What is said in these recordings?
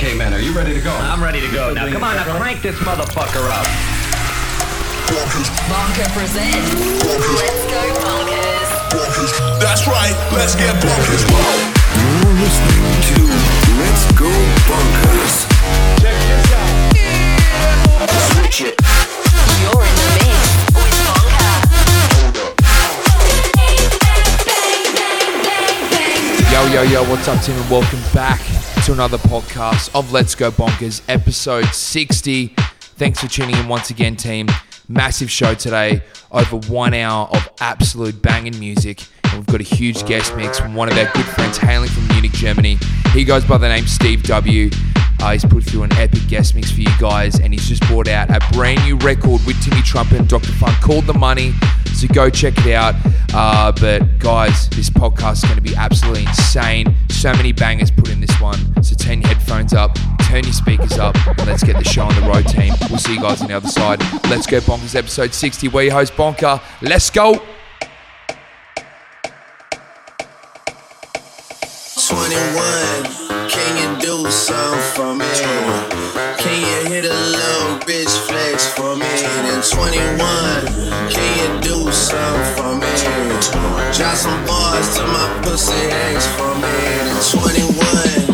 K-Man, are you ready to go? I'm ready to go. Now, come on, now crank this motherfucker up. Bonker presents Let's Go Bonkers. That's right, let's get bonkers. You're listening to Let's Go Bonkers. Check this out. Switch it. You're in the mix with Bonker. Yo, yo, yo, what's up, team, and welcome back to another podcast of Let's Go Bonkers, episode 60. Thanks for tuning in once again, team. Massive show today, over one hour of absolute banging music. And we've got a huge guest mix from one of our good friends hailing from Munich, Germany. He goes by the name Steve W. Uh, he's put through an epic guest mix for you guys, and he's just brought out a brand new record with Timmy Trumpet and Dr. Phunk called The Money. So go check it out. Uh, but guys, this podcast is going to be absolutely insane. So many bangers put in this one. So turn your headphones up, turn your speakers up, and let's get the show on the road, team. We'll see you guys on the other side. Let's go Bonkers episode 60. We're your host, Bonker. Let's go. 21, can you do something for me? Can you hit a little bitch flex for me? Then 21, can you do something for me? Drop some bars to my pussy ex for me. Then 21,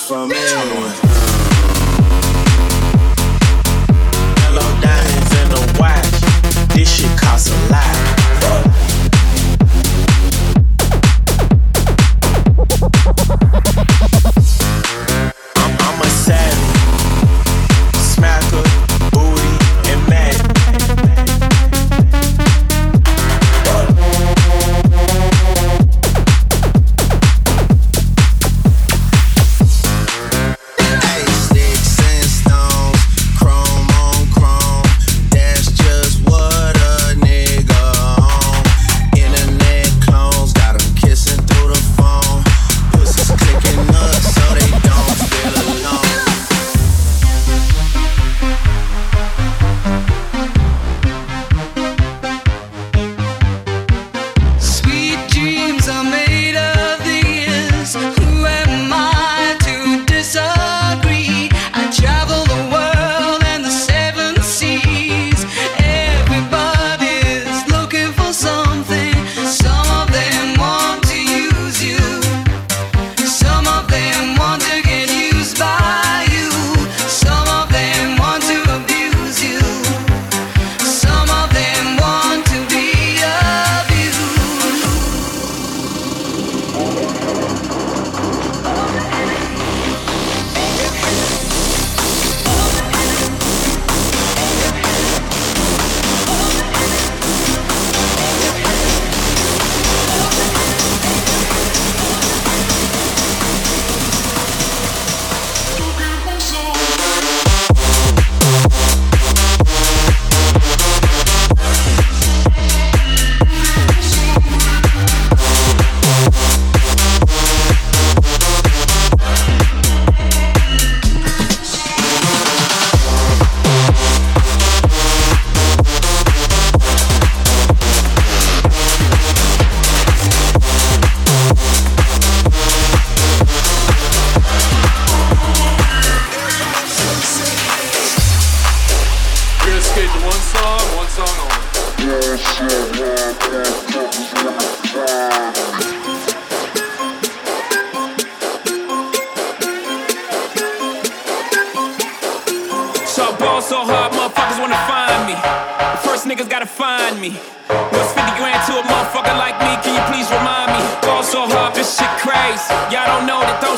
for me? Yellow diamonds in the watch. This shit costs a lot. I'm,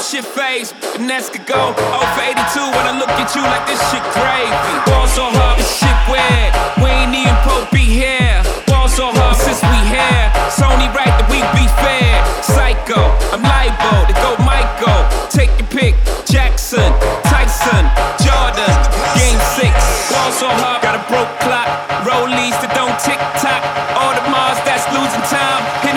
shit phase. Finesse could go 0 for 82 when I look at you like this shit gravy. Ball so hard, this shit weird. We ain't even Pope be here. Ball so hard since we here. It's only right that we be fair. Psycho, I'm libo to go Michael. Take your pick. Jackson, Tyson, Jordan, Game 6. Ball so hard, got a broke clock. Rollies that don't tick tock. All the Mars that's losing time.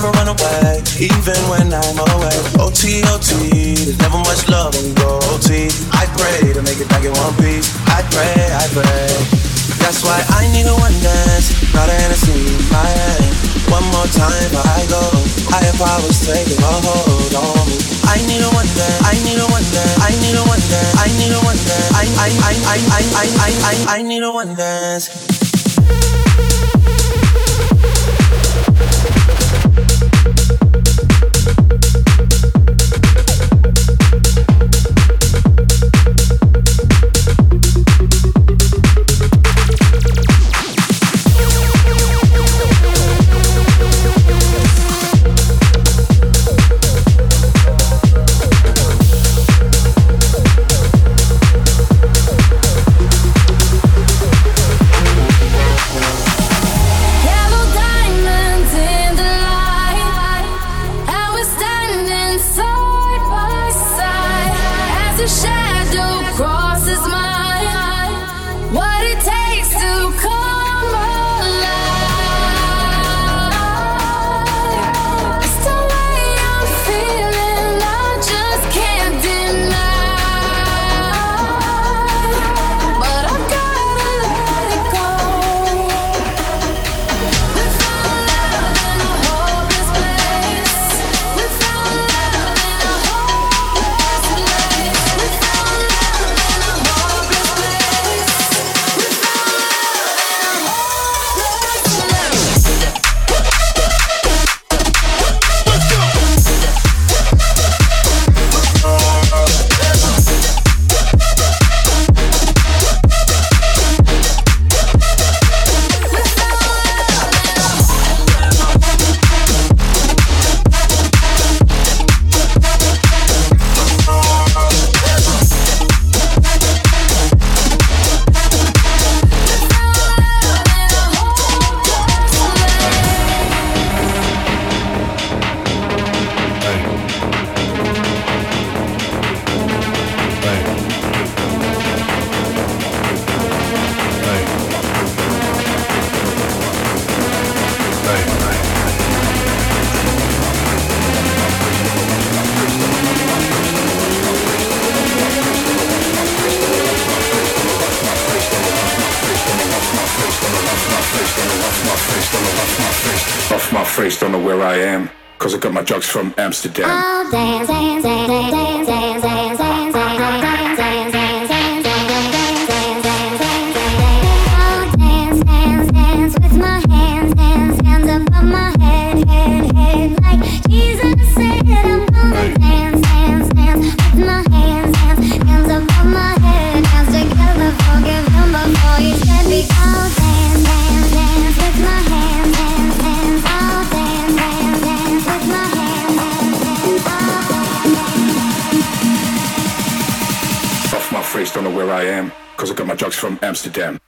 never run away, even when I'm away. OT, OT, there's never much love when you go OT. I pray to make it back in one piece. I pray, I pray. That's why I need a one dance, not a Hennessy in my hand. One more time I go, higher powers taking a hold on me. I need a one dance, I need a one dance, I need a one dance, I need a one dance, I, I, I, I, I, I, I, I, I need a one dance. to death. from Amsterdam.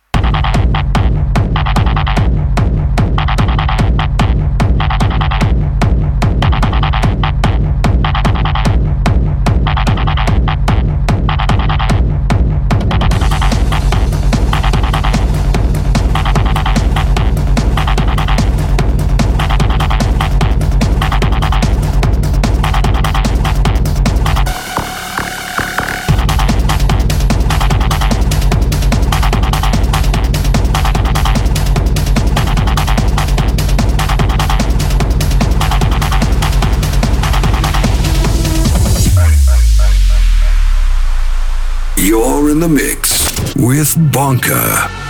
With Bonker.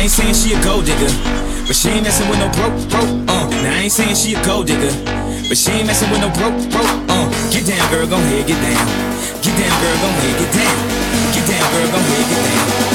I ain't saying she a gold digger, but she ain't messing with no broke, broke. Uh. Now I ain't saying she a gold digger, but she ain't messing with no broke, broke. Uh. Get down, girl, go ahead, get down. Get down, girl, go ahead, get down. Get down, girl, go ahead, get down. Get down,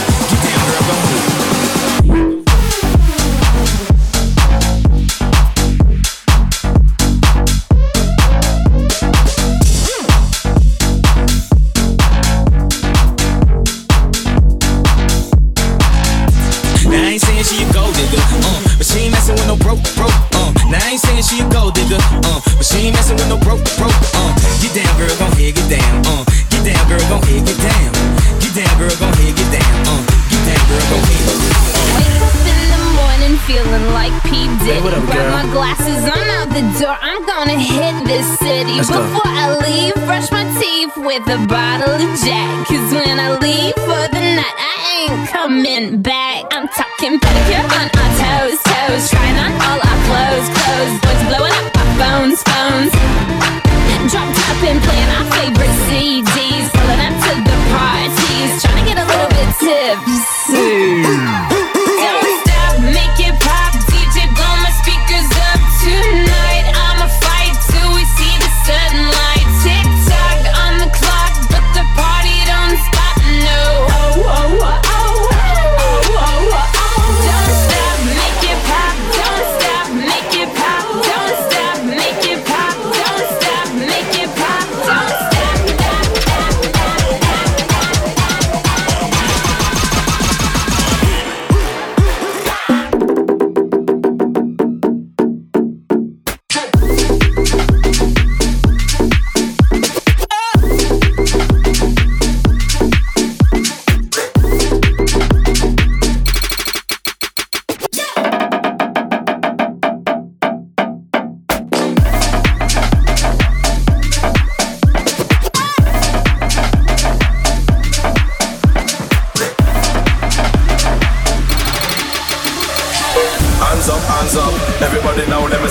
Jack.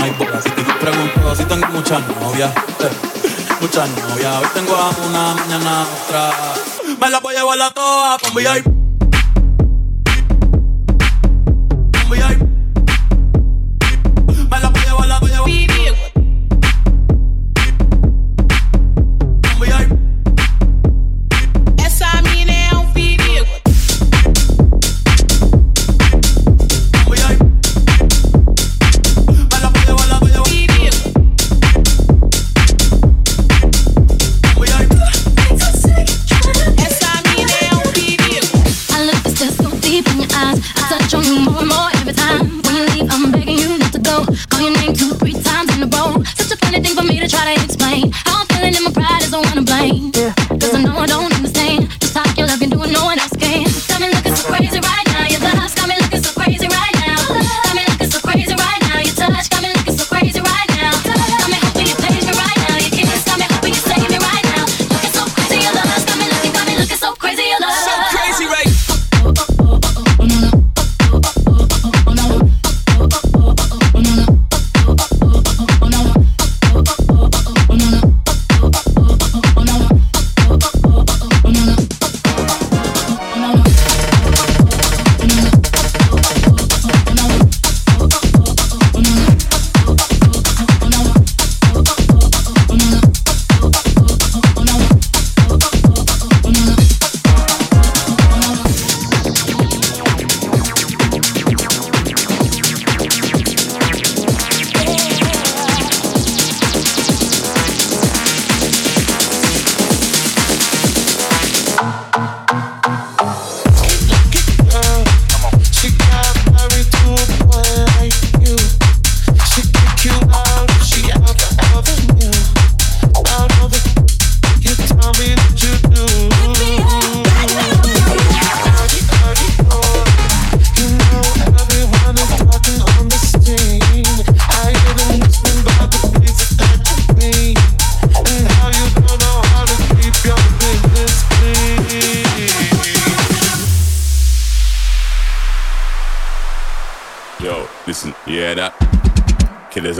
hay boda. Si te pregunto si tengo muchas novias, eh, muchas novias. Hoy tengo a una, mañana otra. Me la voy a llevar a todas con VIP.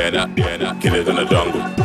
yeah, nah, yeah, nah. it in the jungle.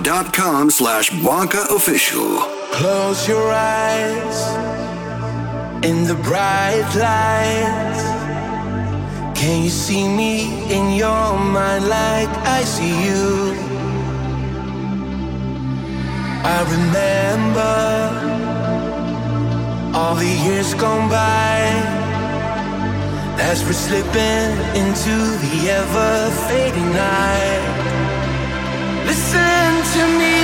SoundCloud.com slash Wonka Official. Close your eyes in the bright lights. Can you see me in your mind like I see you? I remember all the years gone by as we're slipping into the ever fading night to me.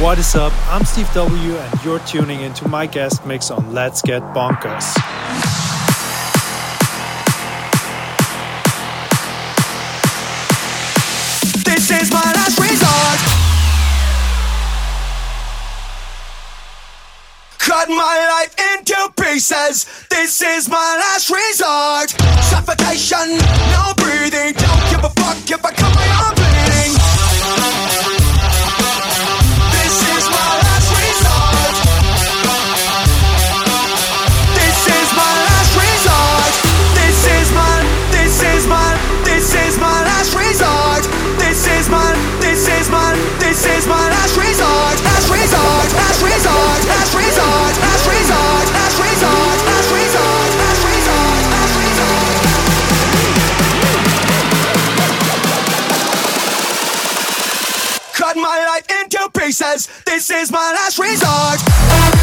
What is up? I'm Steve W, and you're tuning into my guest mix on Let's Get Bonkers. This is my last resort. cut my life into pieces. This is my last resort. Suffocation, no breathing. Don't give a fuck if I says, This is my last resort.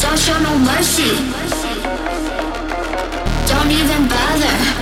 Don't show no mercy. Don't even bother.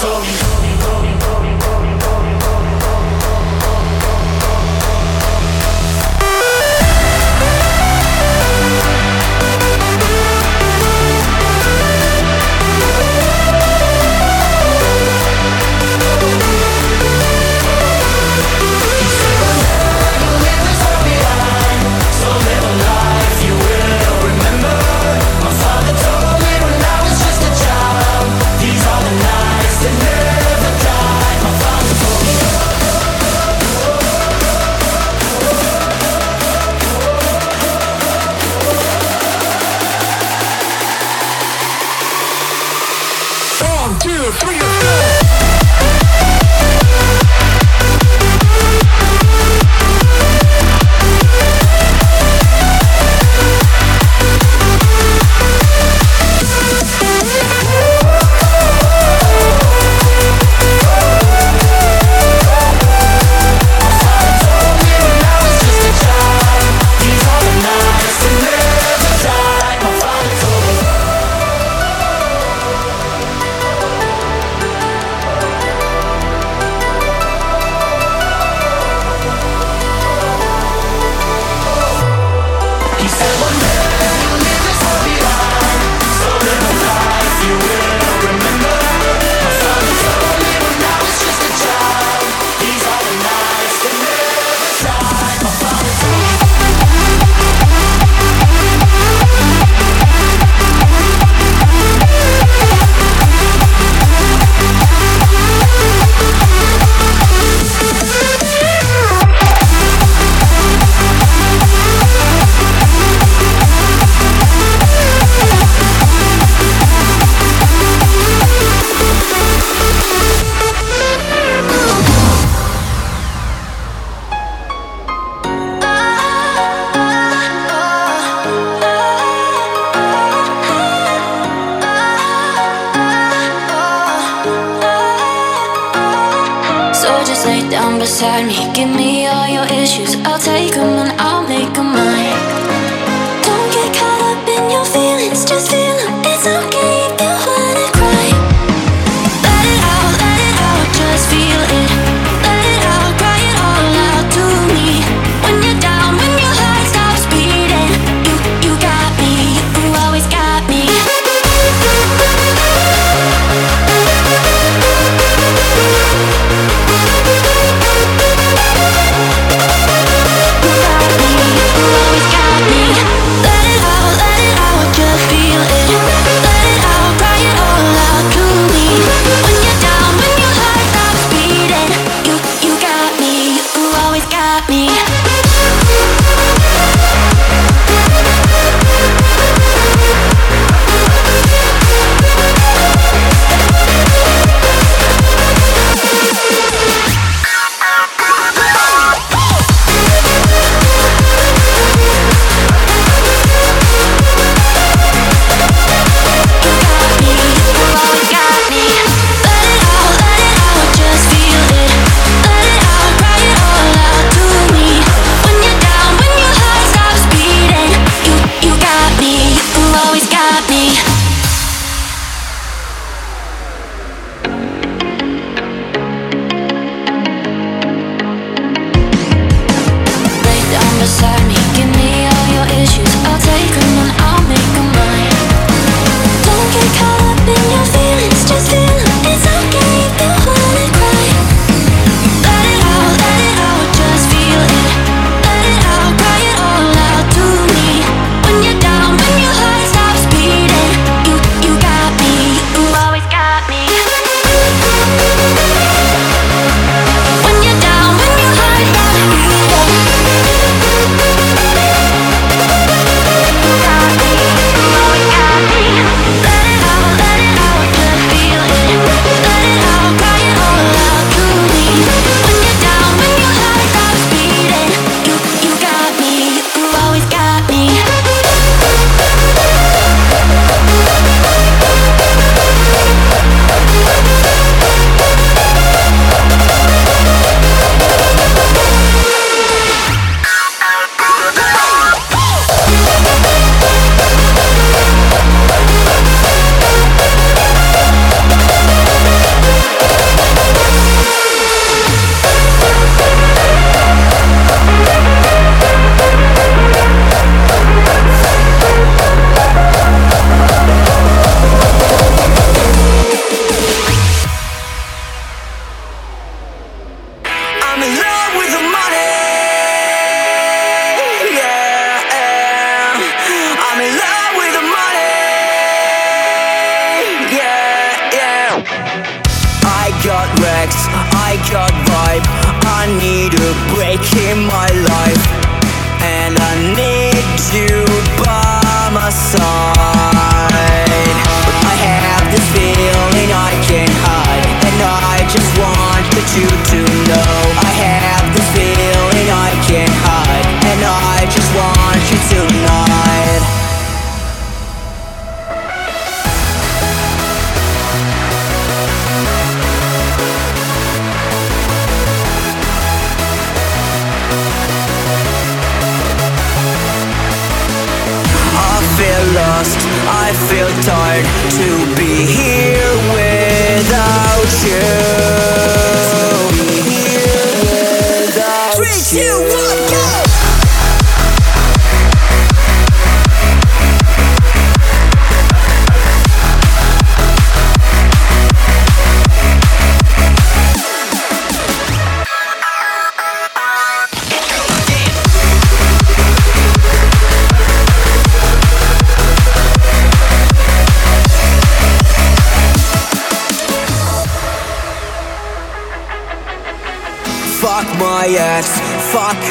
told me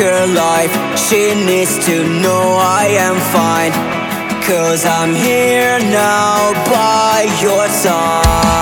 her life. She needs to know I am fine. Cause I'm here now by your side.